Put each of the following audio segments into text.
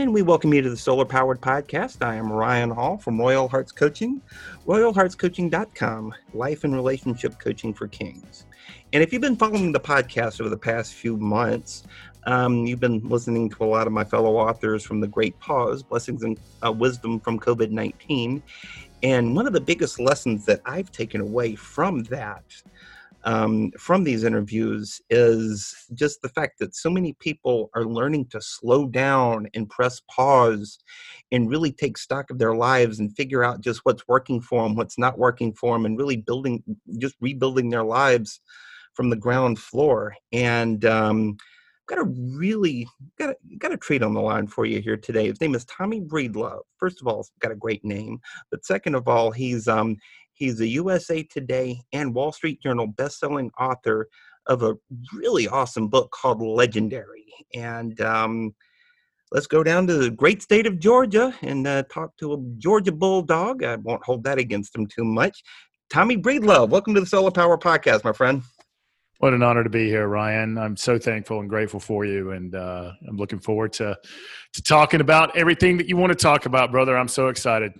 And we welcome you to the Soul-R Powered Podcast. I am Ryan Hall from Royal Hearts Coaching, royalheartscoaching.com, life and relationship coaching for kings. And if you've been following the podcast over the past few months, um, you've been listening to a lot of my fellow authors from the Great Pause, Blessings and uh, Wisdom from COVID 19. And one of the biggest lessons that I've taken away from that um, from these interviews is just the fact that so many people are learning to slow down and press pause and really take stock of their lives and figure out just what's working for them, what's not working for them, and really building, just rebuilding their lives from the ground floor. And um, got a really got a, got a treat on the line for you here today. His name is Tommy Breedlove. First of all, got a great name, but second of all, he's um, He's a USA Today and Wall Street Journal best-selling author of a really awesome book called Legendary. And um, let's go down to the great state of Georgia and uh, talk to a Georgia Bulldog. I won't hold that against him too much. Tommy Breedlove, welcome to the Soul-R Power Podcast, my friend. What an honor to be here, Ryan. I'm so thankful and grateful for you, and uh, I'm looking forward to to talking about everything that you want to talk about, brother. I'm so excited.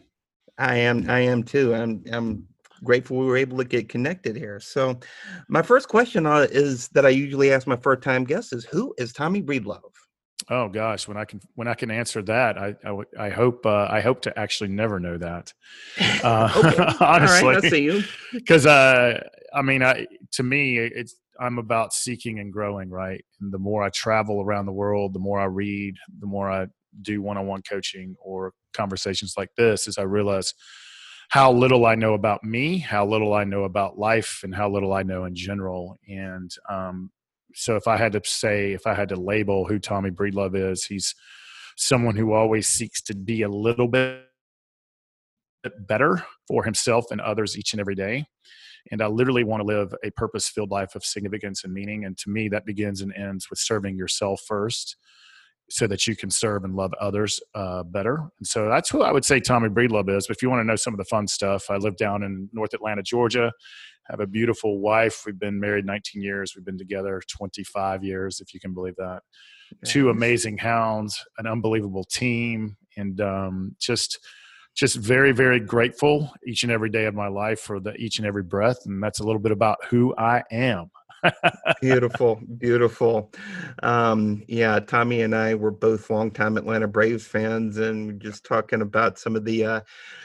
I am. I am too. I'm. I'm grateful we were able to get connected here. So, my first question uh, is that I usually ask my first time guests is who is Tommy Breedlove? Oh gosh, when I can when I can answer that, I I, I hope uh, I hope to actually never know that. Uh, honestly, because uh, I mean, I, to me, it's I'm about seeking and growing, right? And the more I travel around the world, the more I read, the more I do one-on-one coaching or conversations like this, as I realize how little I know about me, how little I know about life, and how little I know in general. And um, so, if I had to say, if I had to label who Tommy Breedlove is, he's someone who always seeks to be a little bit better for himself and others each and every day. And I literally want to live a purpose filled life of significance and meaning. And to me, that begins and ends with serving yourself first so that you can serve and love others uh, better. And so that's who I would say Tommy Breedlove is. But if you want to know some of the fun stuff, I live down in North Atlanta, Georgia. Have a beautiful wife. We've been married 19 years. We've been together 25 years, if you can believe that. Two amazing hounds, an unbelievable team, and um, just just very very grateful each and every day of my life for the each and every breath and that's a little bit about who i am beautiful, beautiful. Um, yeah, Tommy and I were both longtime Atlanta Braves fans, and just talking about some of the uh,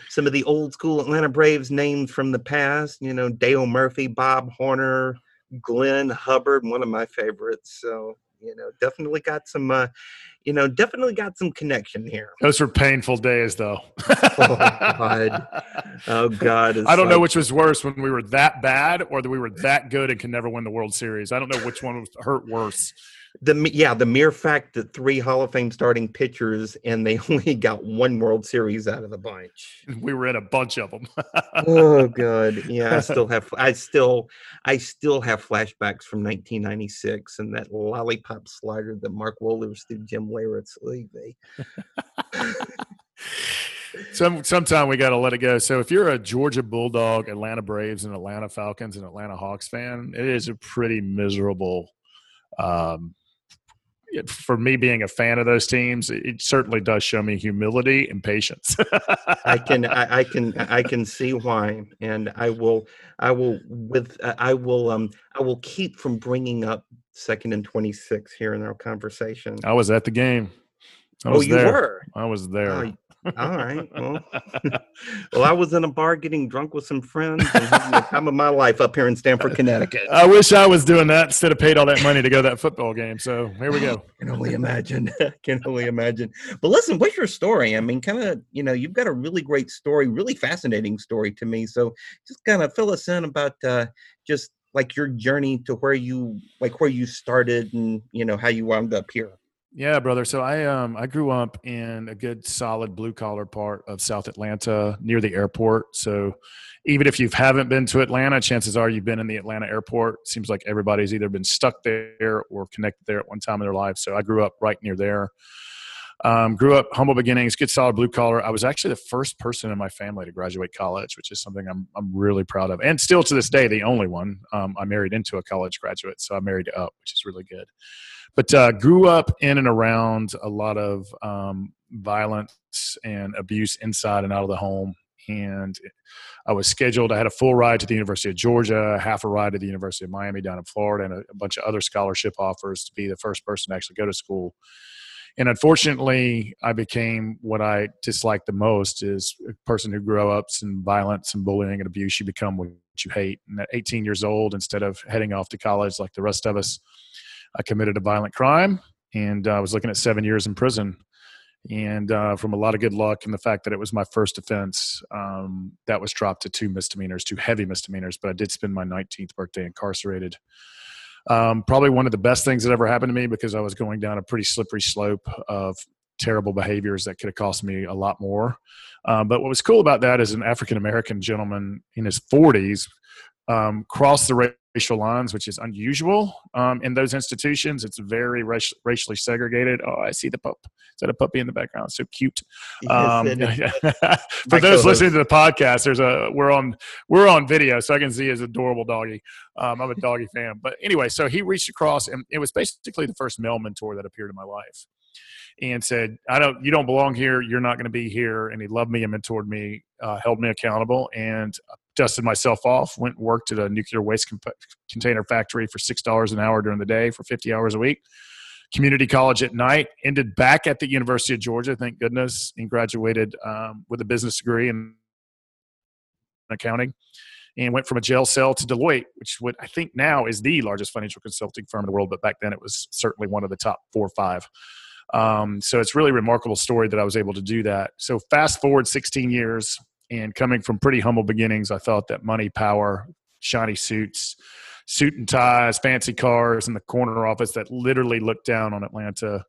some of the old school Atlanta Braves names from the past. You know, Dale Murphy, Bob Horner, Glenn Hubbard, one of my favorites. So you know, definitely got some. Uh, you know, definitely got some connection here. Those were painful days, though. oh God! Oh God! I don't like, know which was worse when we were that bad or that we were that good and can never win the World Series. I don't know which one hurt worse the yeah the mere fact that three hall of fame starting pitchers and they only got one world series out of the bunch. We were in a bunch of them oh god. Yeah i still have i still i still have flashbacks from 1996 and that lollipop slider that mark Wohlers threw jim leyritz some sometime we got to let it go. So if you're a Georgia Bulldog, Atlanta Braves, and Atlanta Falcons and Atlanta Hawks fan, it is a pretty miserable um, for me being a fan of those teams, it certainly does show me humility and patience. I can, I, I, can, I can see why, and I will, I will, with, uh, I will, um, I will keep from bringing up second and twenty six here in our conversation. I was at the game. I oh, you there. were. I was there. Oh, all right. Well, well, I was in a bar getting drunk with some friends and having the time of my life up here in Stamford, Connecticut. I wish I was doing that instead of paid all that money to go to that football game. So here we go. Can only imagine. Can only imagine. But listen, what's your story? I mean, kind of, you know, you've got a really great story, really fascinating story to me. So just kind of fill us in about uh, just like your journey to where you like where you started and you know how you wound up here. Yeah, brother. So I um I grew up in a good solid blue collar part of South Atlanta near the airport. So even if you haven't been to Atlanta, chances are you've been in the Atlanta airport. seems like everybody's either been stuck there or connected there at one time in their life. So I grew up right near there. Um, grew up humble beginnings, good solid blue collar. I was actually the first person in my family to graduate college, which is something I'm I'm really proud of, and still to this day the only one. Um, I married into a college graduate, so I married up, which is really good. But uh, grew up in and around a lot of um, violence and abuse inside and out of the home and I was scheduled. I had a full ride to the University of Georgia, half a ride to the University of Miami down in Florida, and a, a bunch of other scholarship offers to be the first person to actually go to school. And unfortunately, I became what I dislike the most is a person who grew up in violence and bullying and abuse. You become what you hate. And at 18 years old, instead of heading off to college like the rest of us, I committed a violent crime and I was looking at seven years in prison and uh, from a lot of good luck and the fact that it was my first offense, um, that was dropped to two misdemeanors, two heavy misdemeanors. But I did spend my 19th birthday incarcerated. Um, probably one of the best things that ever happened to me because I was going down a pretty slippery slope of terrible behaviors that could have cost me a lot more. Um, but what was cool about that is an African American gentleman in his 40s um, crossed the racial lines, which is unusual um, in those institutions. It's very raci- racially segregated. Oh, I see the pup. Is that a puppy in the background? So cute. Um, for those listening to the podcast, there's a we're on we're on video, so I can see his adorable doggy. Um, I'm a doggy fan, but anyway, so he reached across, and it was basically the first male mentor that appeared in my life and said, "I don't, you don't belong here. You're not going to be here." And he loved me and mentored me, uh, held me accountable, and dusted myself off. Went and worked at a nuclear waste comp- container factory for six dollars an hour during the day for 50 hours a week. Community college at night. Ended back at the University of Georgia, thank goodness, and graduated um, with a business degree in accounting and went from a jail cell to Deloitte, which what I think now is the largest financial consulting firm in the world, but back then it was certainly one of the top four or five. Um, so it's really remarkable story that I was able to do that. So fast forward 16 years, and coming from pretty humble beginnings, I thought that money, power, shiny suits, suit and ties, fancy cars, and the corner office that literally looked down on Atlanta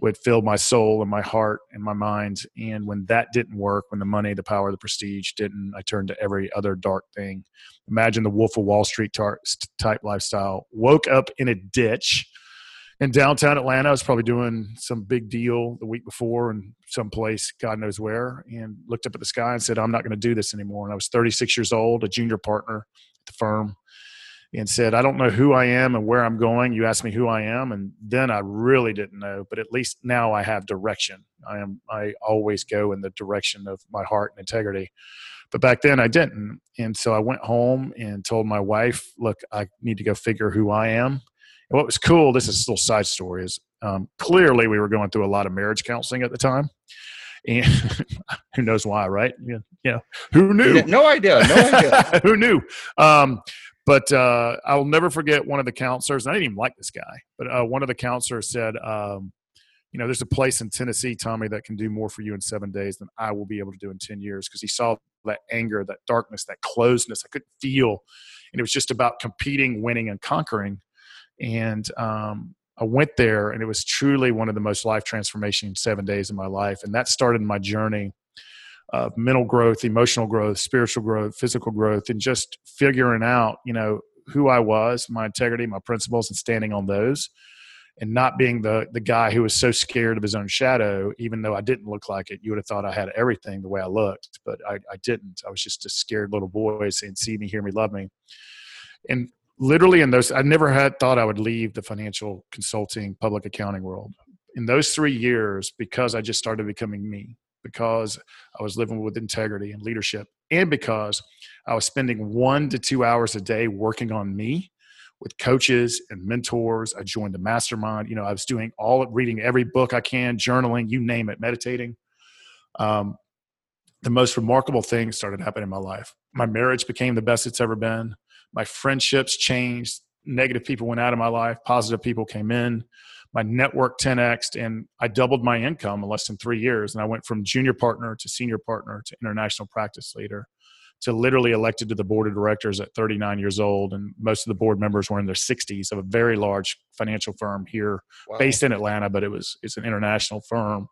would fill my soul and my heart and my mind. And when that didn't work, when the money, the power, the prestige didn't, I turned to every other dark thing. Imagine the Wolf of Wall Street type lifestyle. Woke up in a ditch in downtown Atlanta. I was probably doing some big deal the week before in some place, God knows where, and looked up at the sky and said, I'm not going to do this anymore. And I was 36 years old, a junior partner at the firm, and said, I don't know who I am and where I'm going. You asked me who I am, and then I really didn't know, but at least now I have direction. I am I always go in the direction of my heart and integrity. But back then I didn't. And so I went home and told my wife, look, I need to go figure who I am and what was cool, this is a little side story, is um, clearly we were going through a lot of marriage counseling at the time. And who knows why, right? Yeah, yeah. Who knew? No idea. No idea. who knew? Um, but uh, I'll never forget one of the counselors. I didn't even like this guy, but uh, one of the counselors said, um, "You know, there's a place in Tennessee, Tommy, that can do more for you in seven days than I will be able to do in ten years." Because he saw that anger, that darkness, that closeness I couldn't feel, and it was just about competing, winning, and conquering and um, I went there, and it was truly one of the most life transformation seven days of my life, and that started my journey of mental growth, emotional growth, spiritual growth, physical growth, and just figuring out, you know, who I was, my integrity, my principles, and standing on those, and not being the the guy who was so scared of his own shadow, even though I didn't look like it. You would have thought I had everything the way I looked, but I, I didn't. I was just a scared little boy saying, "See me, hear me, love me." And literally in those i never had thought i would leave the financial consulting public accounting world. In those three years because i just started becoming me because i was living with integrity and leadership and because i was spending one to two hours a day working on me with coaches and mentors. I joined the mastermind you know i was doing all reading every book i can journaling you name it meditating. Um, the most remarkable things started happening in my life. My marriage became the best it's ever been my friendships changed negative people went out of my life positive people came in my network 10x and i doubled my income in less than three years and i went from junior partner to senior partner to international practice leader to literally elected to the board of directors at 39 years old and most of the board members were in their 60s of a very large financial firm here wow. based in atlanta but it was it's an international firm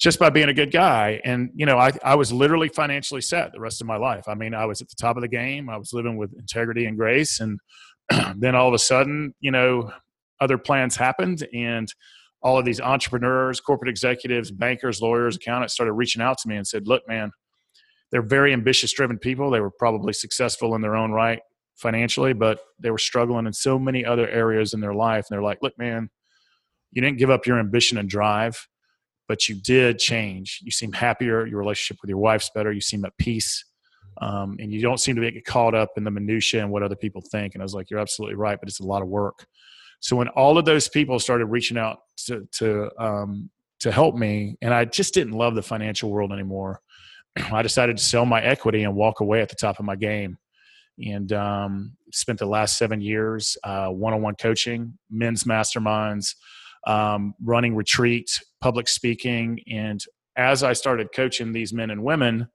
just by being a good guy. And, you know, I, I was literally financially set the rest of my life. I mean, I was at the top of the game. I was living with integrity and grace. And then all of a sudden, you know, other plans happened and all of these entrepreneurs, corporate executives, bankers, lawyers, accountants started reaching out to me and said, "Look, man, they're very ambitious driven people. They were probably successful in their own right financially, but they were struggling in so many other areas in their life. And they're like, look, man, you didn't give up your ambition and drive, but you did change. You seem happier. Your relationship with your wife's better. You seem at peace. Um, and you don't seem to get caught up in the minutia and what other people think. And I was like, you're absolutely right, but it's a lot of work. So when all of those people started reaching out to to um, to help me, and I just didn't love the financial world anymore, I decided to sell my equity and walk away at the top of my game. And um, spent the last seven years one on one coaching, men's masterminds, um, running retreats, public speaking. And as I started coaching these men and women,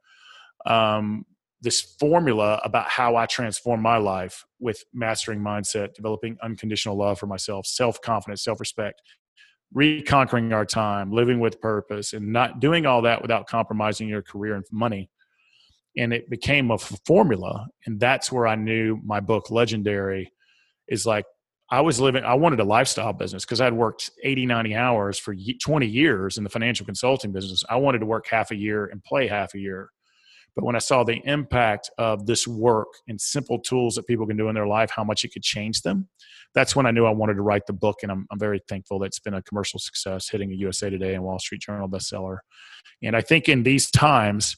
um, this formula about how I transform my life with mastering mindset, developing unconditional love for myself, self confidence, self respect, reconquering our time, living with purpose, and not doing all that without compromising your career and money. And it became a formula. And that's where I knew my book, Legendary, is like I was living, I wanted a lifestyle business because I'd worked 80, 90 hours for 20 years in the financial consulting business. I wanted to work half a year and play half a year. But when I saw the impact of this work and simple tools that people can do in their life, how much it could change them, that's when I knew I wanted to write the book. And I'm, I'm very thankful that it's been a commercial success, hitting a USA Today and Wall Street Journal bestseller. And I think in these times,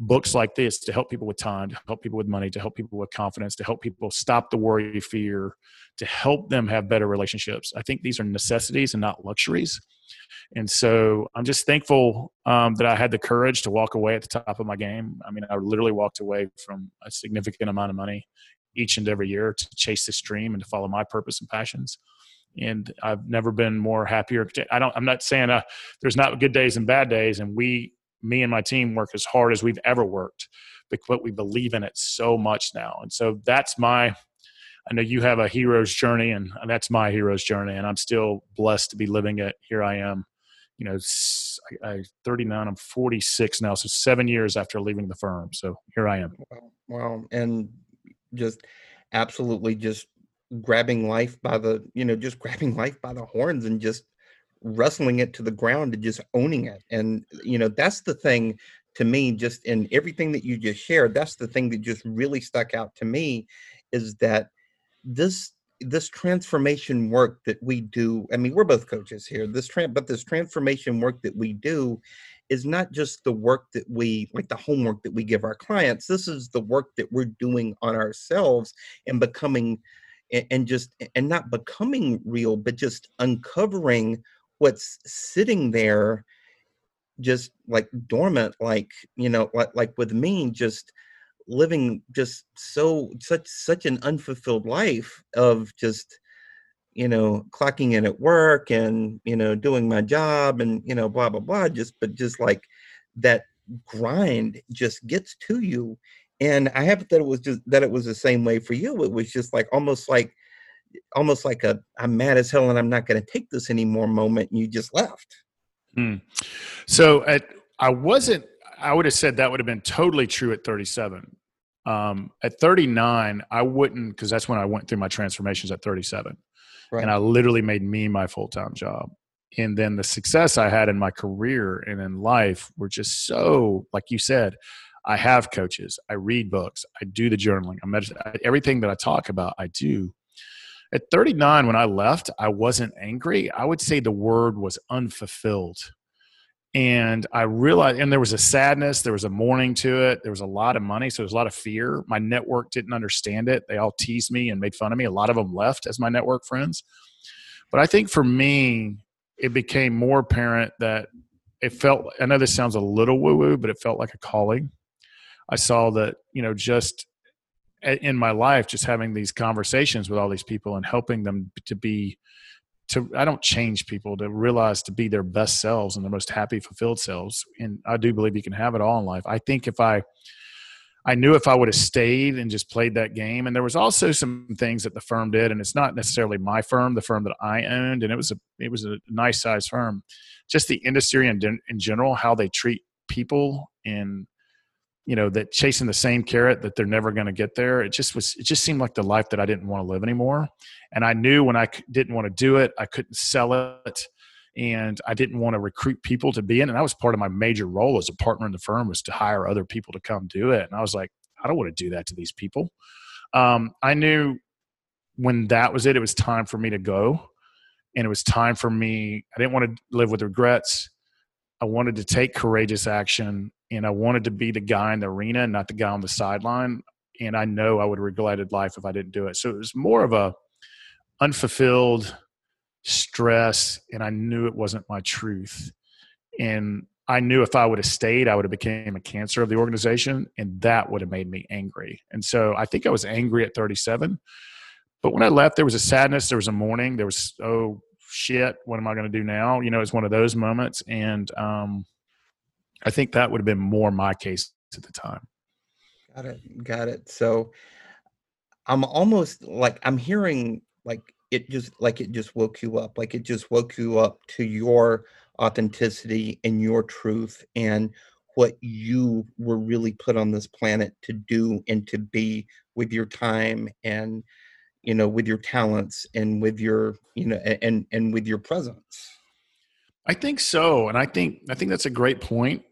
books like this to help people with time, to help people with money, to help people with confidence, to help people stop the worry, fear, to help them have better relationships. I think these are necessities and not luxuries. And so I'm just thankful um, that I had the courage to walk away at the top of my game. I mean, I literally walked away from a significant amount of money each and every year to chase this dream and to follow my purpose and passions. And I've never been more happier. I don't. I'm not saying uh, there's not good days and bad days, and we, me and my team, work as hard as we've ever worked, but we believe in it so much now. And so that's my I know you have a hero's journey, and that's my hero's journey, and I'm still blessed to be living it. Here I am, you know, I, I 39, I'm 46 now, so seven years after leaving the firm. So here I am. Wow. and just absolutely just grabbing life by the, you know, just grabbing life by the horns and just wrestling it to the ground and just owning it. And you know, that's the thing to me. Just in everything that you just shared, that's the thing that just really stuck out to me is that this this transformation work that we do i mean we're both coaches here this tran but this transformation work that we do is not just the work that we like the homework that we give our clients this is the work that we're doing on ourselves and becoming and just and not becoming real but just uncovering what's sitting there just like dormant like you know like like with me just living just so such such an unfulfilled life of just you know clocking in at work and you know doing my job and you know blah blah blah just but just like that grind just gets to you. And i have that it was just that it was the same way for you. It was just like almost like almost like a i'm mad as hell and i'm not going to take this anymore moment and you just left hmm. so at, i wasn't I would have said that would have been totally true at 37. Um, at 39, I wouldn't because that's when I went through my transformations at 37, right. and I literally made me my full time job. And then the success I had in my career and in life were just so, like you said, I have coaches, I read books, I do the journaling, I meditate, everything that I talk about, I do. At 39, when I left, I wasn't angry. I would say the word was unfulfilled and I realized, and there was a sadness, there was a mourning to it, there was a lot of money, so there was a lot of fear. My network didn't understand it; they all teased me and made fun of me. A lot of them left as my network friends. But I think for me, it became more apparent that it felt. I know this sounds a little woo woo, but it felt like a calling. I saw that you know just in my life, just having these conversations with all these people and helping them to be to I don't change people to realize to be their best selves and their most happy, fulfilled selves. And I do believe you can have it all in life. I think if I I knew if I would have stayed and just played that game, and there was also some things that the firm did, and it's not necessarily my firm, the firm that I owned, and it was a it was a nice size firm. Just the industry and in, in general, how they treat people and you know that chasing the same carrot that they're never going to get there it just was it just seemed like the life that i didn't want to live anymore and i knew when I didn't want to do it i couldn't sell it and I didn't want to recruit people to be in. And that was part of my major role as a partner in the firm was to hire other people to come do it. And I was like, I don't want to do that to these people. Um, I knew when that was it, it was time for me to go. And it was time for me, I didn't want to live with regrets. I wanted to take courageous action and I wanted to be the guy in the arena, not the guy on the sideline. And I know I would have regretted life if I didn't do it. So it was more of a unfulfilled stress, and I knew it wasn't my truth. And I knew if I would have stayed, I would have became a cancer of the organization, and that would have made me angry. And so I think I was angry at 37. But when I left, there was a sadness, there was a mourning, there was oh shit, what am I going to do now? You know, it's one of those moments, and um, I think that would have been more my case at the time. Got it. Got it. So I'm almost like I'm hearing like it just like it just woke you up, like it just woke you up to your authenticity and your truth and what you were really put on this planet to do and to be with your time and you know with your talents and with your you know and and with your presence i think so and i think i think that's a great point.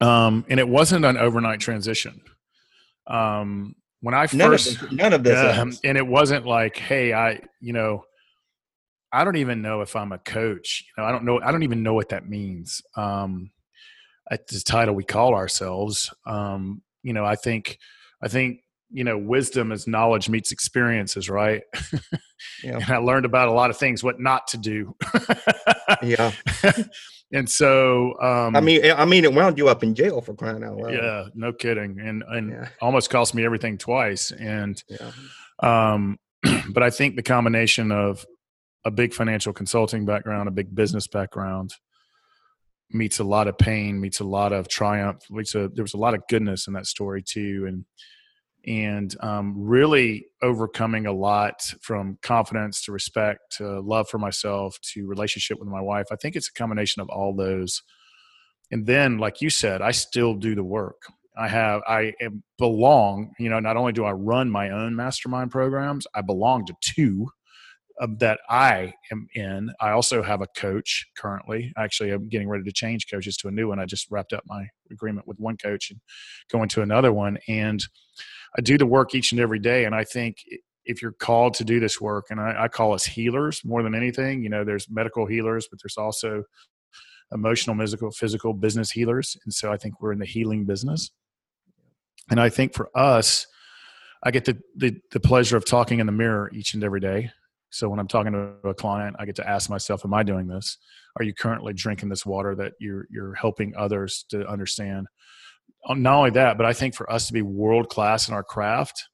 Um and it wasn't an overnight transition. Um when i first none of this, none of this um, and it wasn't like hey i you know i don't even know if i'm a coach you know i don't know i don't even know what that means. Um at the title we call ourselves. Um you know i think i think you know wisdom is knowledge meets experiences right yeah. and i learned about a lot of things what not to do yeah and so um, i mean i mean it wound you up in jail for crying out loud yeah no kidding and and yeah. almost cost me everything twice and yeah. um but i think the combination of a big financial consulting background a big business background meets a lot of pain meets a lot of triumph meets a, there was a lot of goodness in that story too and and um, really overcoming a lot from confidence to respect to love for myself to relationship with my wife. I think it's a combination of all those. And then, like you said, I still do the work. I have, I belong, you know, not only do I run my own mastermind programs, I belong to two that I am in. I also have a coach currently. Actually, I'm getting ready to change coaches to a new one. I just wrapped up my agreement with one coach and going to another one. And I do the work each and every day. And I think if you're called to do this work, and I, I call us healers more than anything, you know, there's medical healers, but there's also emotional, physical, physical business healers. And so I think we're in the healing business. And I think for us, I get the, the, the pleasure of talking in the mirror each and every day. So when I'm talking to a client, I get to ask myself, "Am I doing this? Are you currently drinking this water that you're you're helping others to understand?" Uh, not only that, but I think for us to be world class in our craft,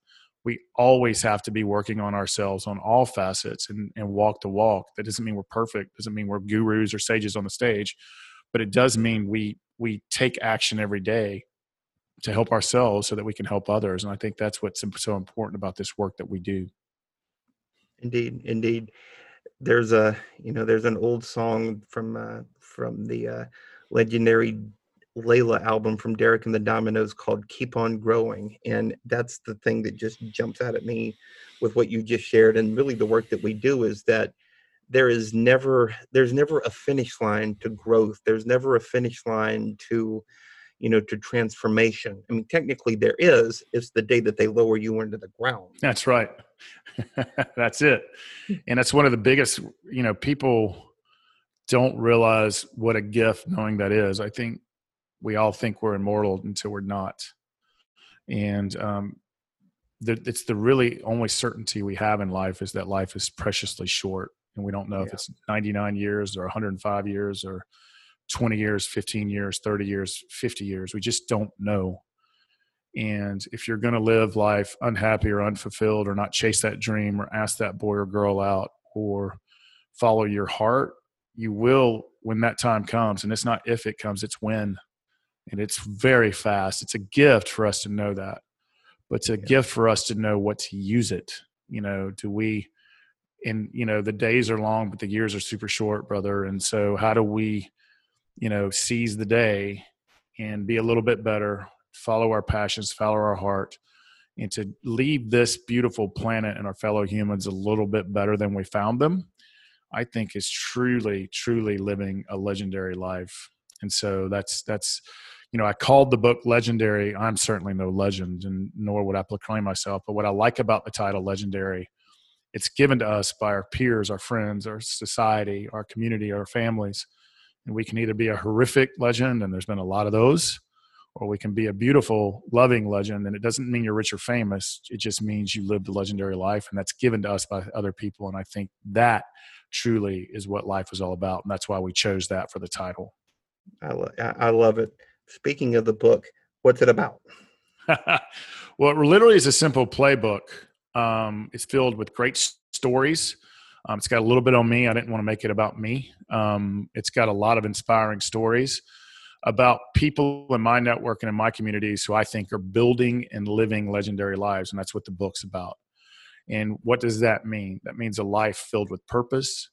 we always have to be working on ourselves on all facets and, and walk the walk. That doesn't mean we're perfect. Doesn't mean we're gurus or sages on the stage, but it does mean we we take action every day to help ourselves so that we can help others. And I think that's what's so important about this work that we do. Indeed, indeed. There's a you know there's an old song from uh, from the uh, legendary Layla album from Derek and the Dominos called Keep On Growing. And that's the thing that just jumps out at me with what you just shared. And really the work that we do is that there is never there's never a finish line to growth. There's never a finish line to you know to transformation. I mean technically there is, it's the day that they lower you into the ground. That's right. that's it. And that's one of the biggest, you know, people don't realize what a gift knowing that is. I think we all think we're immortal until we're not. And um, the, it's the really only certainty we have in life is that life is preciously short and we don't know yeah. if it's 99 years or 105 years or 20 years 15 years 30 years 50 years. We just don't know. And if you're going to live life unhappy or unfulfilled or not chase that dream or ask that boy or girl out or follow your heart you will when that time comes and it's not if it comes it's when and it's very fast. It's a gift for us to know that, but it's a yeah. gift for us to know what to use it. You know, do we? And you know, the days are long, but the years are super short, brother. And so, how do we, you know, seize the day and be a little bit better, follow our passions, follow our heart, and to leave this beautiful planet and our fellow humans a little bit better than we found them? I think is truly, truly living a legendary life. And so that's that's you know, I called the book legendary. I'm certainly no legend, and nor would I proclaim myself. But what I like about the title legendary, it's given to us by our peers, our friends, our society, our community, our families. And we can either be a horrific legend, and there's been a lot of those, or we can be a beautiful, loving legend. And it doesn't mean you're rich or famous. It just means you lived a legendary life, and that's given to us by other people. And I think that truly is what life is all about, and that's why we chose that for the title. I, lo- I love it. Speaking of the book, what's it about? well, it literally is a simple playbook. Um, it's filled with great stories. Um, it's got a little bit on me. I didn't want to make it about me. Um, it's got a lot of inspiring stories about people in my network and in my communities who I think are building and living legendary lives. And that's what the book's about. And what does that mean? That means a life filled with purpose.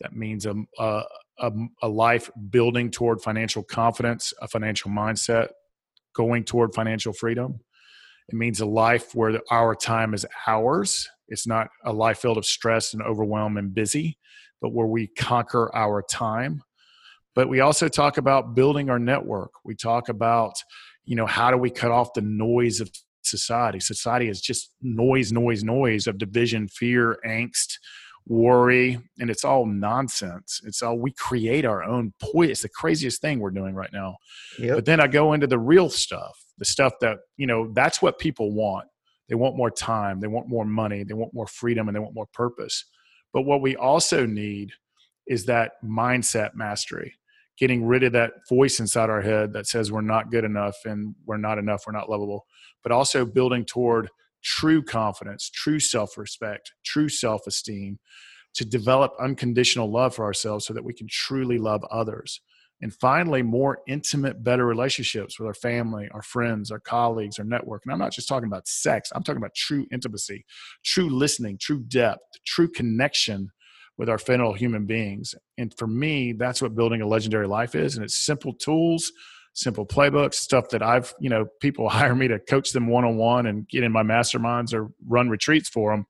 That means a, a, a, a life building toward financial confidence, a financial mindset, going toward financial freedom. It means a life where our time is ours. It's not a life filled of stress and overwhelm and busy, but where we conquer our time. But we also talk about building our network. We talk about, you know, how do we cut off the noise of society? Society is just noise, noise, noise of division, fear, angst, worry, and it's all nonsense. It's all we create our own poison. It's the craziest thing we're doing right now. Yep. But then I go into the real stuff, the stuff that, you know, that's what people want. They want more time, they want more money, they want more freedom, and they want more purpose. But what we also need is that mindset mastery, getting rid of that voice inside our head that says we're not good enough and we're not enough, we're not lovable, but also building toward true confidence, true self respect, true self esteem, to develop unconditional love for ourselves so that we can truly love others. And finally, more intimate, better relationships with our family, our friends, our colleagues, our network. And I'm not just talking about sex, I'm talking about true intimacy, true listening, true depth, true connection with our fellow human beings. And for me, that's what building a legendary life is. And it's simple tools simple playbooks, stuff that I've, you know, people hire me to coach them one on one and get in my masterminds or run retreats for them.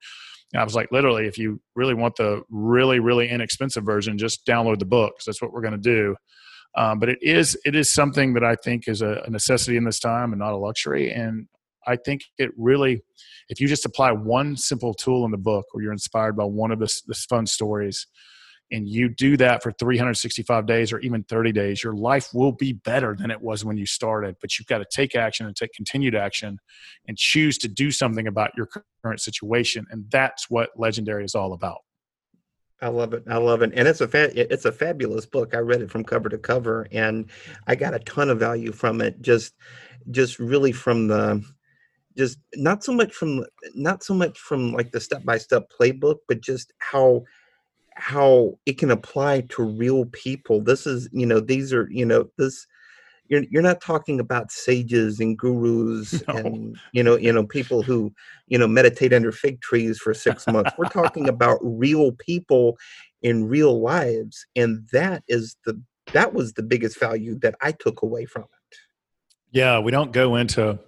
And I was like, literally, if you really want the really, really inexpensive version, just download the book that's what we're going to do. Um, but it is it is something that I think is a, a necessity in this time and not a luxury. And I think it really, if you just apply one simple tool in the book, or you're inspired by one of the, the fun stories, and you do that for 365 days or even 30 days, your life will be better than it was when you started. But you've got to take action and take continued action and choose to do something about your current situation. And that's what Legendary is all about. I love it. I love it, and it's a fa- it's a fabulous book. I read it from cover to cover, and I got a ton of value from it. Just, just really from the, just not so much from not so much from like the step by step playbook, but just how how it can apply to real people. This is, you know, these are, you know, this you're you're not talking about sages and gurus no. and you know, you know, people who, you know, meditate under fig trees for 6 months. We're talking about real people in real lives and that is the that was the biggest value that I took away from it. Yeah, we don't go into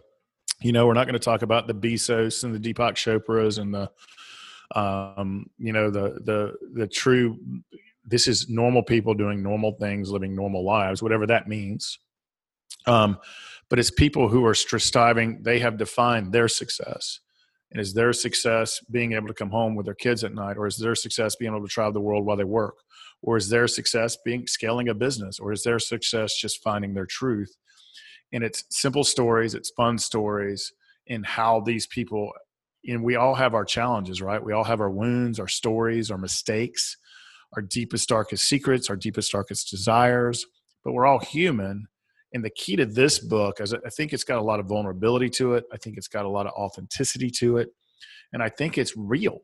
you know, we're not going to talk about the Bezos and the Deepak Chopras and the um, you know the the the true this is normal people doing normal things living normal lives whatever that means. Um, but it's people who are striving they have defined their success. And is their success being able to come home with their kids at night or is their success being able to travel the world while they work? Or is their success being scaling a business? Or is their success just finding their truth? And it's simple stories it's fun stories in how these people and we all have our challenges, right? We all have our wounds, our stories, our mistakes, our deepest, darkest secrets, our deepest, darkest desires, but we're all human. And the key to this book is I think it's got a lot of vulnerability to it. I think it's got a lot of authenticity to it. And I think it's real.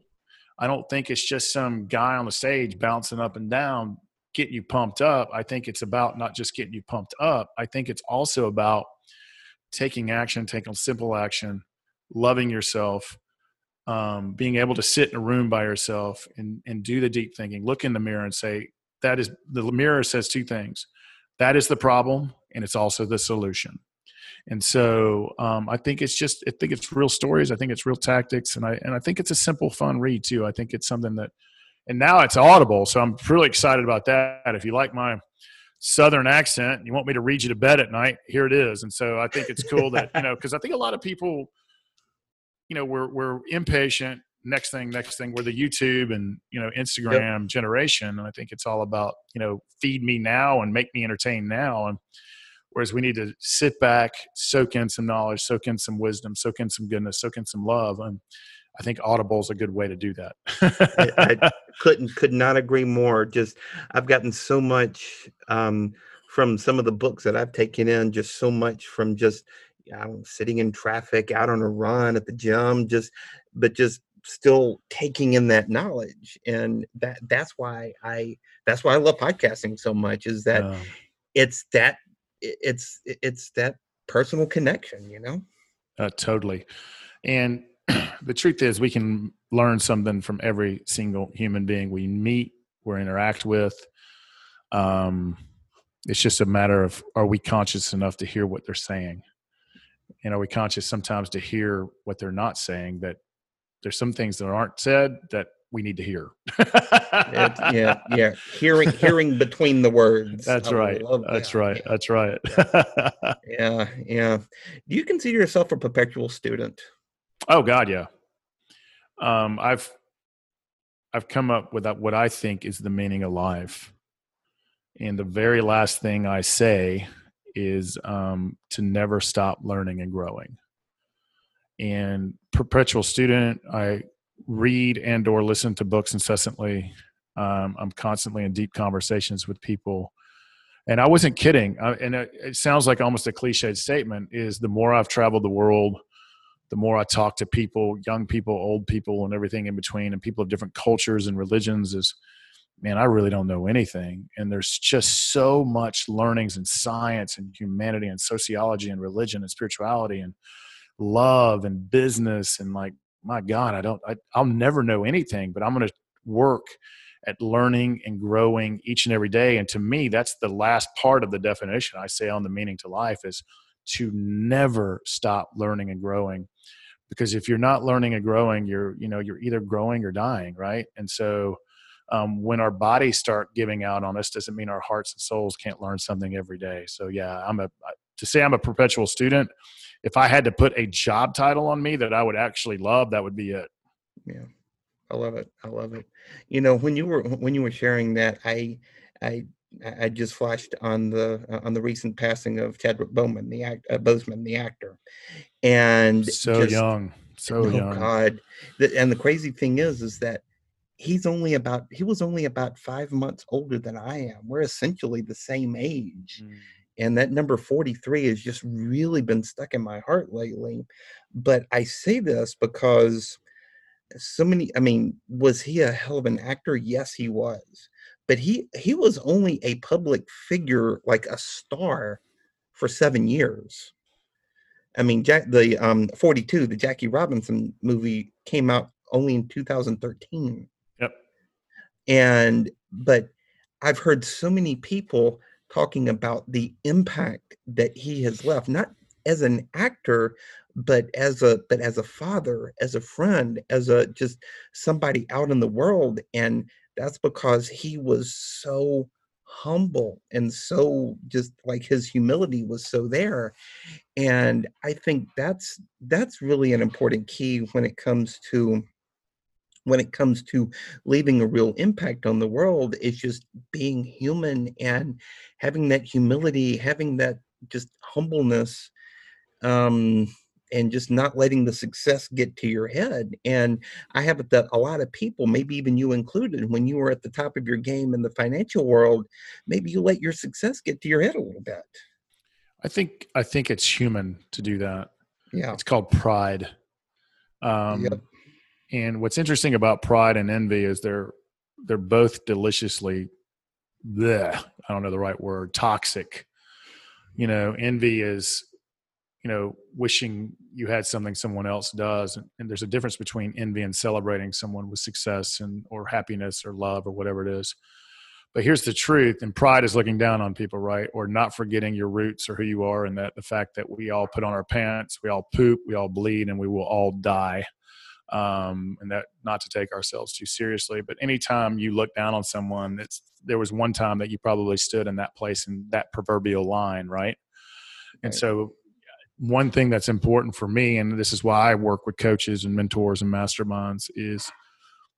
I don't think it's just some guy on the stage bouncing up and down, getting you pumped up. I think it's about not just getting you pumped up, I think it's also about taking action, taking simple action, loving yourself, um, being able to sit in a room by yourself and, and do the deep thinking, look in the mirror and say, that is the mirror says two things. That is the problem, and it's also the solution. And so um, I think it's just I think it's real stories. I think it's real tactics, and I and I think it's a simple, fun read too. I think it's something that and now it's audible. So I'm really excited about that. If you like my southern accent, you want me to read you to bed at night, here it is. And so I think it's cool that you know because I think a lot of people, you know, we're we're impatient. Next thing, next thing, we're the YouTube and you know Instagram yep. generation, and I think it's all about you know feed me now and make me entertain now, and whereas we need to sit back, soak in some knowledge, soak in some wisdom, soak in some goodness, soak in some love, and I think Audible is a good way to do that. I, I, couldn't could not agree more. Just I've gotten so much um, from some of the books that I've taken in. Just so much from just know, sitting in traffic, out on a run at the gym, just but just still taking in that knowledge, and that that's why I that's why I love podcasting so much. Is that it's that it's it's that personal connection, you know. Uh, totally, and the truth is we can learn something from every single human being we meet or interact with um, it's just a matter of are we conscious enough to hear what they're saying and are we conscious sometimes to hear what they're not saying that there's some things that aren't said that we need to hear? Yeah yeah hearing hearing between the words. That's I right that's that. right that's right. Yeah. Yeah do you consider yourself a perpetual student? Oh God, yeah. Um, I've I've come up with what I think is the meaning of life, and the very last thing I say is um, to never stop learning and growing. And perpetual student, I read and or listen to books incessantly. Um, I'm constantly in deep conversations with people, and I wasn't kidding. I, and it, it sounds like almost a cliched statement. Is the more I've traveled the world the more I talk to people, young people, old people, and everything in between, and people of different cultures and religions, is man, I really don't know anything. And there's just so much learnings in science and humanity and sociology and religion and spirituality and love and business and like my god i don't I, i'll never know anything but i'm going to work at learning and growing each and every day. And to me that's the last part of the definition i say on the meaning to life is to never stop learning and growing. Because if you're not learning and growing you're you know you're either growing or dying right? And so um, when our bodies start giving out on us doesn't mean our hearts and souls can't learn something every day. So yeah i'm a to say i'm a perpetual student if i had to put a job title on me that i would actually love that would be it. Yeah. I love it. I love it. You know when you were when you were sharing that i i I just flashed on the uh, on the recent passing of Chadwick Boseman, the act, uh, Boseman, the actor, and so just, young, so oh young. God, the, and the crazy thing is, is that he's only about he was only about five months older than I am. We're essentially the same age. Mm. And that number 43 has just really been stuck in my heart lately. But I say this because so many, I mean, was he a hell of an actor? Yes, he was but he he was only a public figure like a star for seven years i mean jack the um 42 the jackie robinson movie came out only in 2013 yep and but i've heard so many people talking about the impact that he has left not as an actor but as a but as a father as a friend as a just somebody out in the world and that's because he was so humble and so just like his humility was so there and i think that's that's really an important key when it comes to when it comes to leaving a real impact on the world is just being human and having that humility having that just humbleness um and just not letting the success get to your head. And I have that a lot of people, maybe even you included, when you were at the top of your game in the financial world, maybe you let your success get to your head a little bit. I think I think it's human to do that. Yeah, it's called pride. Um, yep. And what's interesting about pride and envy is they're they're both deliciously, bleh, I don't know the right word, toxic. You know, envy is you know wishing you had something someone else does. And, and, there's a difference between envy and celebrating someone with success and or happiness or love or whatever it is. But here's the truth and pride is looking down on people right? Or not forgetting your roots or who you are and that the fact that we all put on our pants we all poop we all bleed and we will all die um, and that not to take ourselves too seriously. But anytime you look down on someone, it's there was one time that you probably stood in that place in that proverbial line, right? And right. so, one thing that's important for me, and this is why I work with coaches and mentors and masterminds, is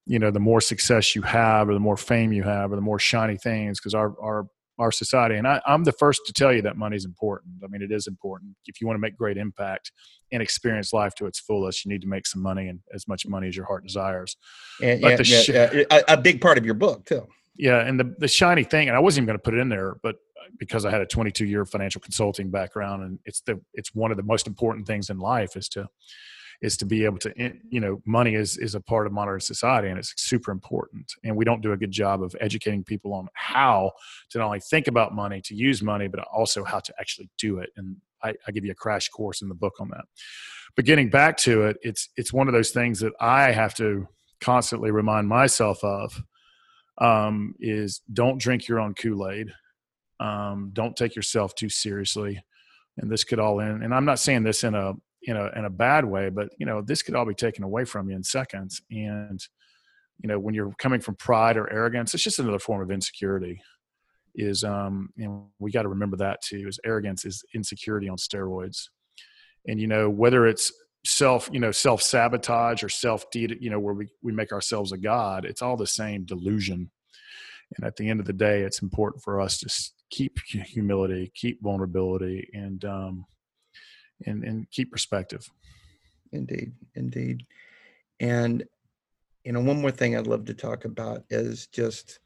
you know the more success you have or the more fame you have or the more shiny things because our our our society and I, i'm the first to tell you that money is important. I mean it is important. If you want to make great impact and experience life to its fullest you need to make some money and as much money as your heart desires. And yeah, yeah, sh- yeah, a, a big part of your book too. Yeah and the, the shiny thing and i wasn't even going to put it in there but uh, because i had a 22 year financial consulting background and it's the it's one of the most important things in life is to is to be able to you know money is is a part of modern society and it's super important. And we don't do a good job of educating people on how to not only think about money to use money but also how to actually do it. And I, I give you a crash course in the book on that. But getting back to it it's it's one of those things that i have to constantly remind myself of um, is don't drink your own kool-aid. Um, don't take yourself too seriously. And this could all end and i'm not saying this in a in a in a bad way, but you know this could all be taken away from you in seconds. And you know when you're coming from pride or arrogance, it's just another form of insecurity. Is um you know we got to remember that too. Is arrogance is insecurity on steroids, and you know whether it's self you know self sabotage or self deed you know where we we make ourselves a god, it's all the same delusion. And at the end of the day, it's important for us to keep humility, keep vulnerability, and um, and, and keep perspective. Indeed, indeed. And you know, one more thing I'd love to talk about is just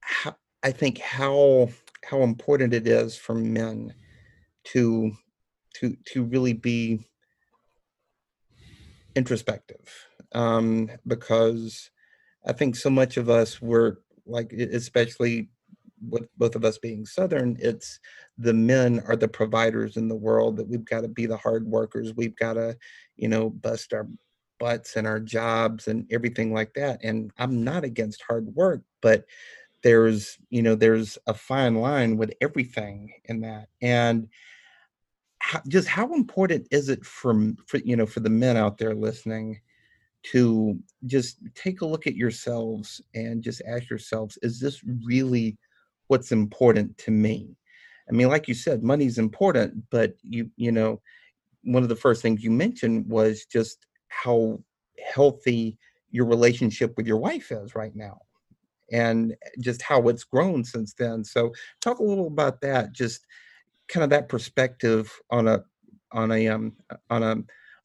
how I think how how important it is for men to to to really be introspective um, because I think so much of us were like, especially with both of us being Southern, it's the men are the providers in the world that we've got to be the hard workers. We've got to, you know, bust our butts and our jobs and everything like that. And I'm not against hard work, but there's, you know, there's a fine line with everything in that. And how, just how important is it for, for, you know, for the men out there listening to just take a look at yourselves and just ask yourselves, is this really what's important to me. I mean, like you said, money's important, but you you know, one of the first things you mentioned was just how healthy your relationship with your wife is right now and just how it's grown since then. So talk a little about that, just kind of that perspective on a on a um on a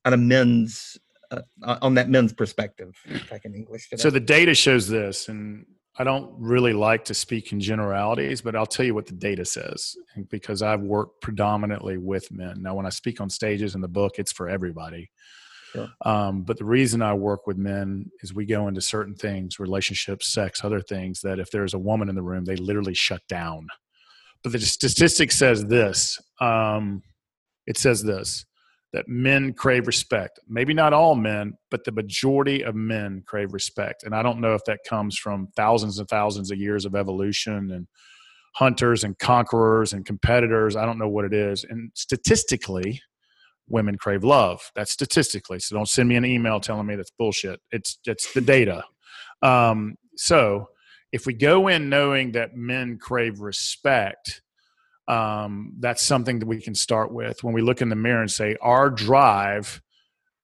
on a men's uh, on that men's perspective, if I can English. So the data shows this, and I don't really like to speak in generalities, but I'll tell you what the data says because I've worked predominantly with men. Now, when I speak on stages in the book, it's for everybody. Sure. Um, but the reason I work with men is we go into certain things, relationships, sex, other things, that if there's a woman in the room, they literally shut down. But the statistic says this um, it says this that men crave respect. Maybe not all men, but the majority of men crave respect. And I don't know if that comes from thousands and thousands of years of evolution and hunters and conquerors and competitors. I don't know what it is. And statistically, women crave love. That's statistically. So don't send me an email telling me that's bullshit. It's it's the data. Um, so if we go in knowing that men crave respect, um, that's something that we can start with when we look in the mirror and say our drive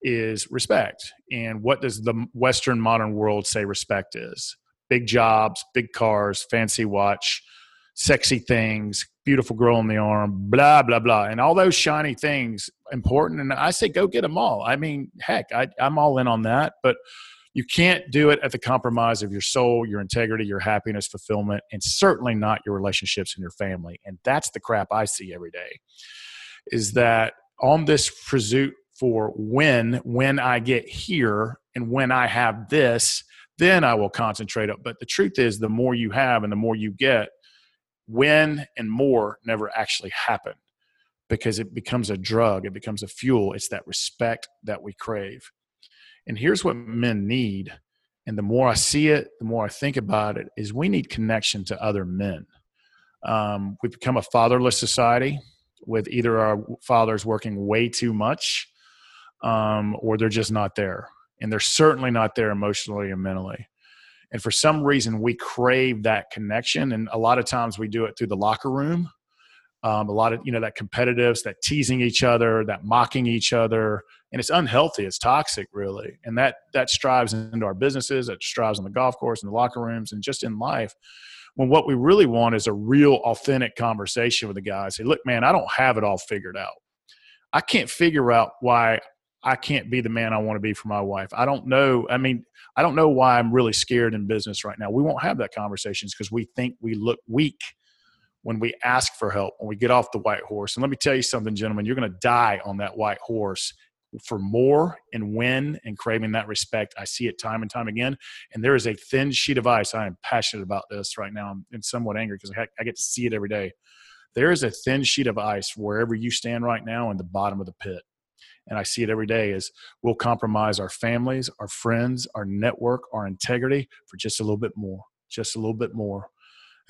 is respect. And what does the western modern world say respect is? Big jobs big cars fancy watch sexy things beautiful girl in the arm blah blah blah. And all those shiny things important and i say go get them all. I mean heck I, i'm all in on that. But you can't do it at the compromise of your soul, your integrity, your happiness, fulfillment, and certainly not your relationships and your family. And that's the crap I see every day. Is that on this pursuit for when when I get here and when I have this, then I will concentrate up. But the truth is, the more you have and the more you get, when and more never actually happen because it becomes a drug, it becomes a fuel. It's that respect that we crave. And here's what men need. And the more I see it, the more I think about it, is we need connection to other men. Um, we've become a fatherless society with either our fathers working way too much um, or they're just not there. And they're certainly not there emotionally and mentally. And for some reason, we crave that connection. And a lot of times we do it through the locker room. Um, a lot of, you know, that competitiveness, that teasing each other, that mocking each other. And it's unhealthy. It's toxic, really. And that, that strives into our businesses, that strives on the golf course, in the locker rooms, and just in life. When what we really want is a real, authentic conversation with the guy. Say, look, man, I don't have it all figured out. I can't figure out why I can't be the man I want to be for my wife. I don't know. I mean, I don't know why I'm really scared in business right now. We won't have that conversations because we think we look weak when we ask for help, when we get off the white horse. And let me tell you something, gentlemen, you're going to die on that white horse for more and win and craving that respect. I see it time and time again. And there is a thin sheet of ice. I am passionate about this right now. I'm somewhat angry because I get to see it every day. There is a thin sheet of ice wherever you stand right now in the bottom of the pit and I see it every day, is we'll compromise our families, our friends, our network, our integrity for just a little bit more, just a little bit more.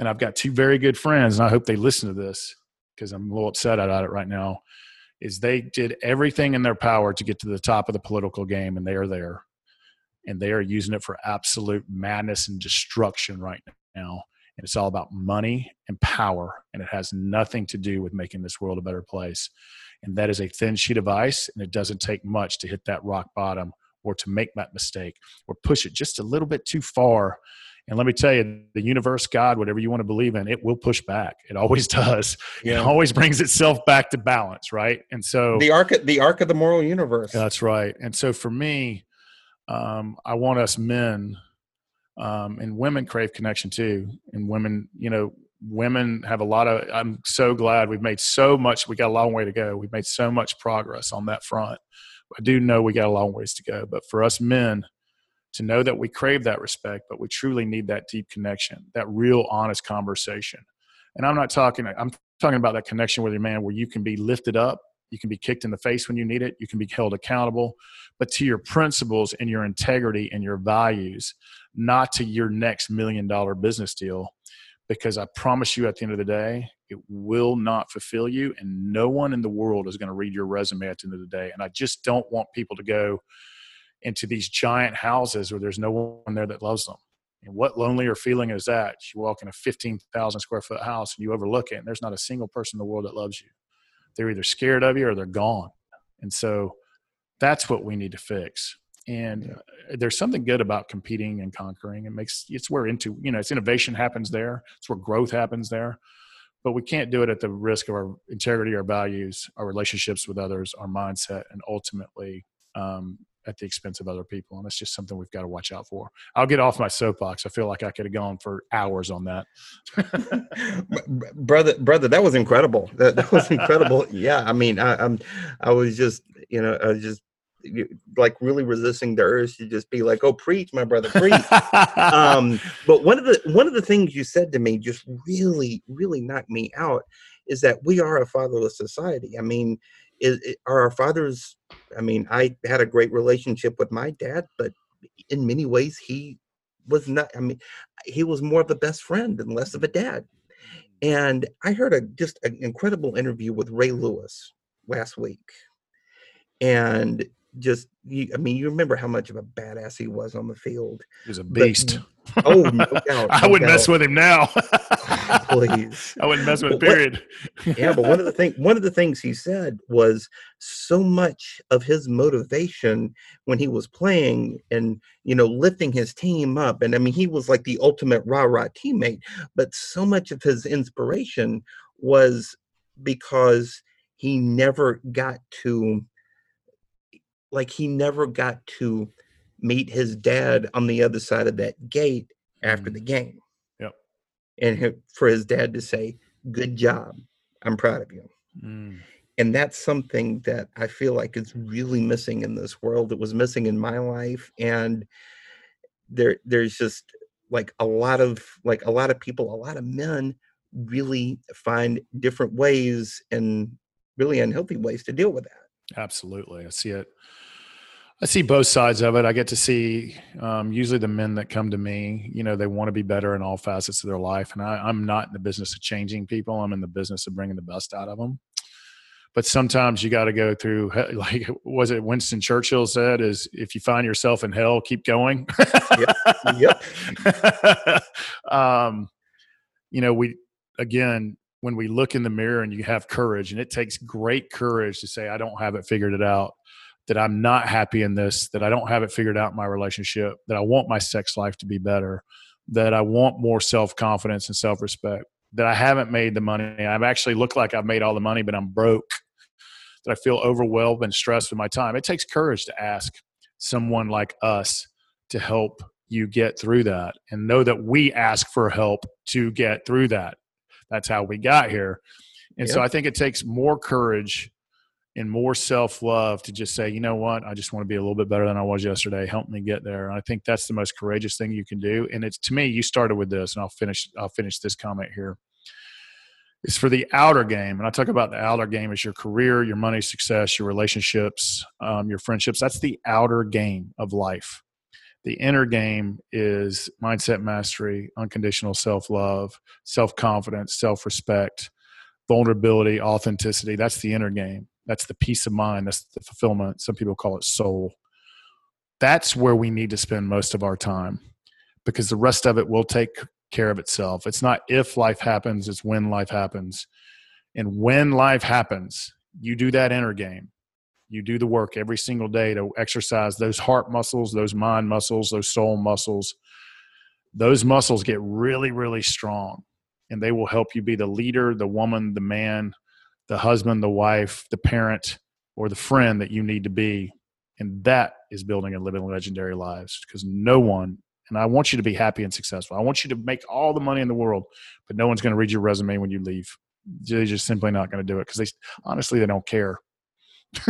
And I've got two very good friends, and I hope they listen to this because I'm a little upset about it right now. Is they did everything in their power to get to the top of the political game, and they are there. And they are using it for absolute madness and destruction right now. And it's all about money and power, and it has nothing to do with making this world a better place and that is a thin sheet of ice and it doesn't take much to hit that rock bottom or to make that mistake or push it just a little bit too far and let me tell you the universe god whatever you want to believe in it will push back. It always does. Yeah. it always brings itself back to balance right? And so the arc the arc of the moral universe. That's right. And so for me um, i want us men um, and women crave connection too. And women you know women have a lot of i'm so glad we've made so much we got a long way to go. We've made so much progress on that front. I do know we got a long ways to go but for us men to know that we crave that respect but we truly need that deep connection that real honest conversation and i'm not talking i'm talking about that connection with your man where you can be lifted up you can be kicked in the face when you need it you can be held accountable but to your principles and your integrity and your values not to your next million dollar business deal because I promise you at the end of the day, it will not fulfill you. And no one in the world is going to read your resume at the end of the day. And I just don't want people to go into these giant houses where there's no one there that loves them. And what lonelier feeling is that? You walk in a 15,000 square foot house and you overlook it, and there's not a single person in the world that loves you. They're either scared of you or they're gone. And so that's what we need to fix and yeah. There's something good about competing and conquering it makes it's where into you know it's innovation happens there it's where growth happens there but we can't do it at the risk of our integrity our values our relationships with others our mindset and ultimately um, at the expense of other people and that's just something we've got to watch out for. I'll get off my soapbox. I feel like i could have gone for hours on that. Brother brother that was incredible. That, that was incredible. Yeah i mean I, i'm i was just you know i was just like really resisting the urge to just be like, "Oh, preach, my brother, preach." um, but one of the one of the things you said to me just really, really knocked me out is that we are a fatherless society. I mean, is, eh, are our fathers? I mean, I had a great relationship with my dad, but in many ways, he was not. I mean, he was more of a best friend and less of a dad. Mm. And I heard a just an incredible interview with Ray Lewis last week, and just you, I mean, you remember how much of a badass he was on the field. He was a beast. But, oh, no doubt, I wouldn't mess with him now. Please, I wouldn't mess with. Period. Yeah, but one of the thing, one of the things he said was so much of his motivation when he was playing and you know lifting his team up, and I mean, he was like the ultimate rah rah teammate. But so much of his inspiration was because he never got to like he never got to meet his dad on the other side of that gate after mm. the game. And for his dad to say, "Good job, I'm proud of you." Mm. And that's something that I feel like is really missing in this world. It was missing in my life, and there, there's just like a lot of like a lot of people, a lot of men really find different ways and really unhealthy ways to deal with that. Absolutely, I see it I see both sides of it. I get to see um, usually the men that come to me, you know, they want to be better in all facets of their life. And I, I'm not in the business of changing people, I'm in the business of bringing the best out of them. but sometimes you got to go through like was it winston churchill said is if you find yourself in hell keep going yep, yep. um, you know we again when we look in the mirror and you have courage and it takes great courage to say i don't have it figured it out that i'm not happy in this that i don't have it figured out in my relationship that i want my sex life to be better that i want more self-confidence and self-respect that I haven't made the money. I've actually looked like I've made all the money, but I'm broke. That I feel overwhelmed and stressed with my time. It takes courage to ask someone like us to help you get through that and know that we ask for help to get through that. That's how we got here. And yep. so I think it takes more courage and more self love to just say, you know what, I just want to be a little bit better than I was yesterday. Help me get there. And I think that's the most courageous thing you can do. And it's to me, you started with this, and I'll finish. I'll finish this comment here. It's for the outer game, and I talk about the outer game as your career, your money, success, your relationships, um, your friendships. That's the outer game of life. The inner game is mindset mastery, unconditional self love, self confidence, self respect, vulnerability, authenticity. That's the inner game that's the peace of mind. That's the fulfillment. Some people call it soul. That's where we need to spend most of our time because the rest of it will take care of itself. It's not if life happens, it's when life happens. And when life happens, you do that inner game. You do the work every single day to exercise those heart muscles, those mind muscles, those soul muscles. Those muscles get really, really strong and they will help you be the leader, the woman, the man, the husband, the wife, the parent, or the friend that you need to be. And that is building and living legendary lives because no one, and I want you to be happy and successful. I want you to make all the money in the world, but no one's going to read your resume when you leave. They're just simply not going to do it because they honestly they don't care.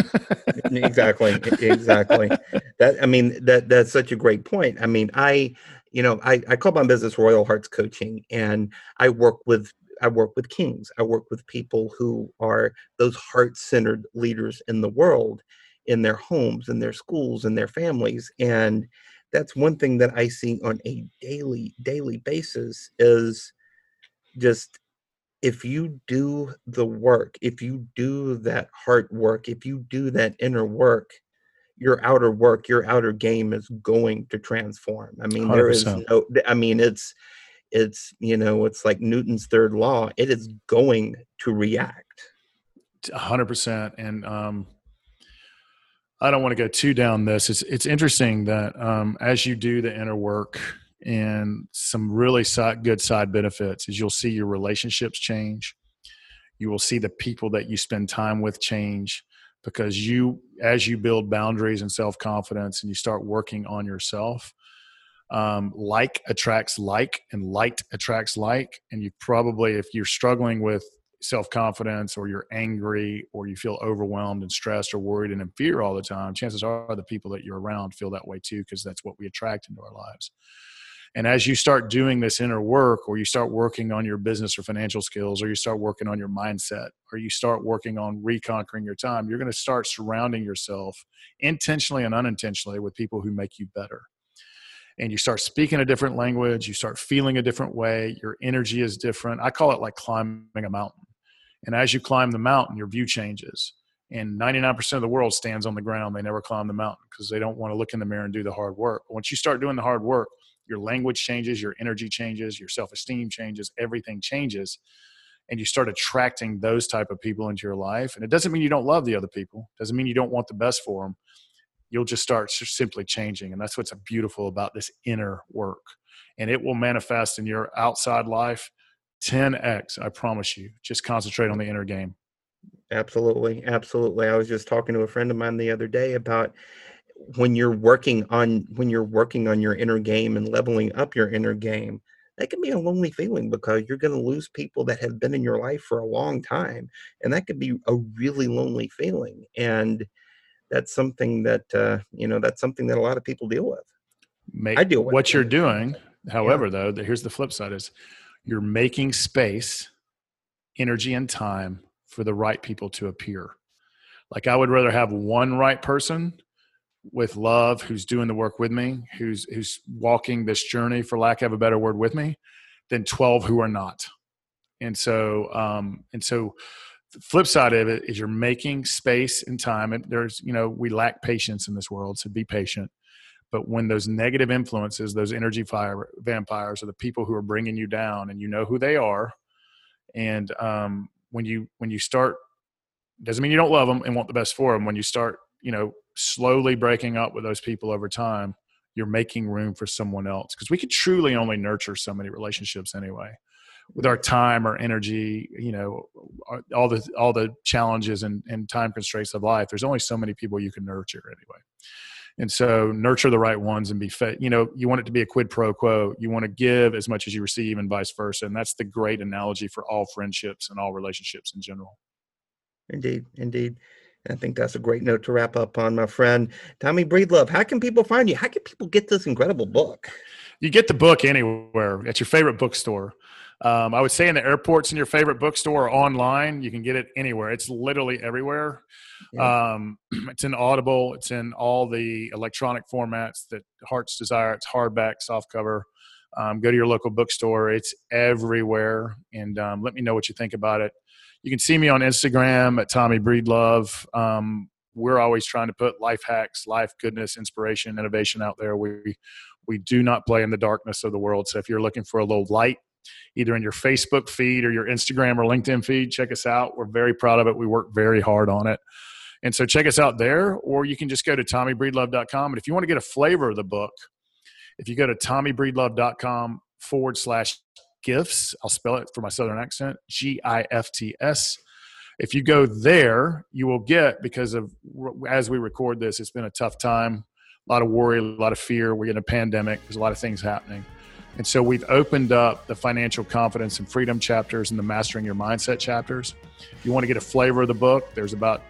exactly, exactly. That I mean that that's such a great point. I mean, I you know I I call my business Royal Hearts Coaching, and I work with I work with kings. I work with people who are those heart centered leaders in the world, in their homes, in their schools, in their families. And that's one thing that I see on a daily, daily basis is just if you do the work, if you do that heart work, if you do that inner work, your outer work, your outer game is going to transform. I mean, 100%. there is no, I mean, it's, it's you know it's like newton's third law it is going to react. 100% and um i don't want to go too down this it's it's interesting that um as you do the inner work and some really side, good side benefits is you'll see your relationships change. You will see the people that you spend time with change because you as you build boundaries and self-confidence and you start working on yourself um, like attracts like and light attracts like. And you probably if you're struggling with self-confidence or you're angry or you feel overwhelmed and stressed or worried and in fear all the time chances are the people that you're around feel that way too because that's what we attract into our lives. And as you start doing this inner work or you start working on your business or financial skills or you start working on your mindset or you start working on reconquering your time you're going to start surrounding yourself intentionally and unintentionally with people who make you better and you start speaking a different language, you start feeling a different way, your energy is different. I call it like climbing a mountain. And as you climb the mountain, your view changes. And 99% of the world stands on the ground. They never climb the mountain because they don't want to look in the mirror and do the hard work. But once you start doing the hard work, your language changes, your energy changes, your self-esteem changes, everything changes. And you start attracting those type of people into your life. And it doesn't mean you don't love the other people. It doesn't mean you don't want the best for them you'll just start simply changing. And that's what's beautiful about this inner work. And it will manifest in your outside life 10x, I promise you. Just concentrate on the inner game. Absolutely. Absolutely. I was just talking to a friend of mine the other day about when you're working on when you're working on your inner game and leveling up your inner game that can be a lonely feeling because you're going to lose people that have been in your life for a long time and that could be a really lonely feeling and that's something that uh, you know that's something that a lot of people deal with. Make, I deal with what you're doing. However, yeah. though, here's the flip side: is you're making space, energy, and time for the right people to appear. Like I would rather have one right person with love who's doing the work with me, who's who's walking this journey, for lack of a better word, with me, than twelve who are not. And so, um, and so flip side of it is you're making space and time and there's you know we lack patience in this world so be patient. But when those negative influences those energy fire vampires are the people who are bringing you down and you know who they are and um, when you when you start doesn't mean you don't love them and want the best for them when you start you know slowly breaking up with those people over time you're making room for someone else because we could truly only nurture so many relationships anyway with our time or energy you know uh, all the all the challenges and, and time constraints of life there's only so many people you can nurture anyway and so nurture the right ones and be fed you know you want it to be a quid pro quo you want to give as much as you receive and vice versa and that's the great analogy for all friendships and all relationships in general indeed indeed I think that's a great note to wrap up on, my friend. Tommy Breedlove, how can people find you? How can people get this incredible book? You get the book anywhere at your favorite bookstore. Um, I would say in the airports in your favorite bookstore or online, you can get it anywhere. It's literally everywhere. Yeah. Um, it's in Audible. It's in all the electronic formats that hearts desire. It's hardback, softcover. Um, go to your local bookstore. It's everywhere. And um, let me know what you think about it. You can see me on Instagram at Tommy Breedlove. Um, we're always trying to put life hacks, life goodness, inspiration, innovation out there. We we do not play in the darkness of the world. So if you're looking for a little light either in your Facebook feed or your Instagram or LinkedIn feed. Check us out. We're very proud of it. We work very hard on it. And so check us out there, or you can just go to tommybreedlove.com. And if you want to get a flavor of the book, if you go to tommybreedlove.com forward slash gifts, I'll spell it for my southern accent G I F T S. If you go there, you will get because of as we record this, it's been a tough time, a lot of worry, a lot of fear. We're in a pandemic. There's a lot of things happening. And so we've opened up the financial confidence and freedom chapters and the mastering your mindset chapters. If you want to get a flavor of the book, there's about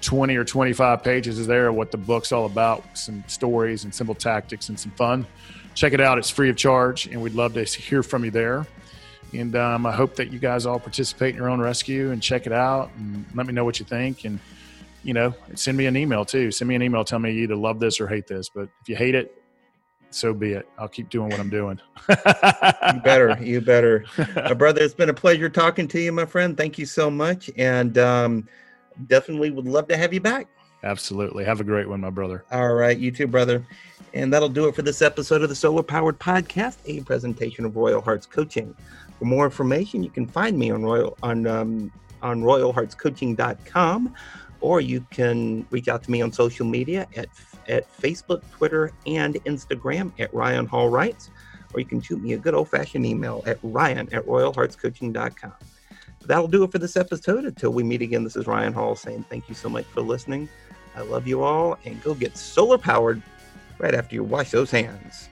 20 or 25 pages is there what the book's all about, some stories and simple tactics and some fun. Check it out. It's free of charge, and we'd love to hear from you there. And um, I hope that you guys all participate in your own rescue and check it out and let me know what you think. And, you know, send me an email too. Send me an email. Tell me you either love this or hate this. But if you hate it, so be it. I'll keep doing what I'm doing. you better. You better. my brother, it's been a pleasure talking to you, my friend. Thank you so much. And um, definitely would love to have you back. Absolutely. Have a great one, my brother. All right. You too, brother. And that'll do it for this episode of the Soul-R Powered Podcast, a presentation of Royal Hearts Coaching. For more information, you can find me on Royal on um, on royalheartscoaching.com or you can reach out to me on social media at, at Facebook, Twitter, and Instagram at Ryan Hall Writes, or you can shoot me a good old fashioned email at ryan at royalheartscoaching.com. That'll do it for this episode. Until we meet again, this is Ryan Hall saying thank you so much for listening. I love you all, and go get Soul-R powered right after you wash those hands.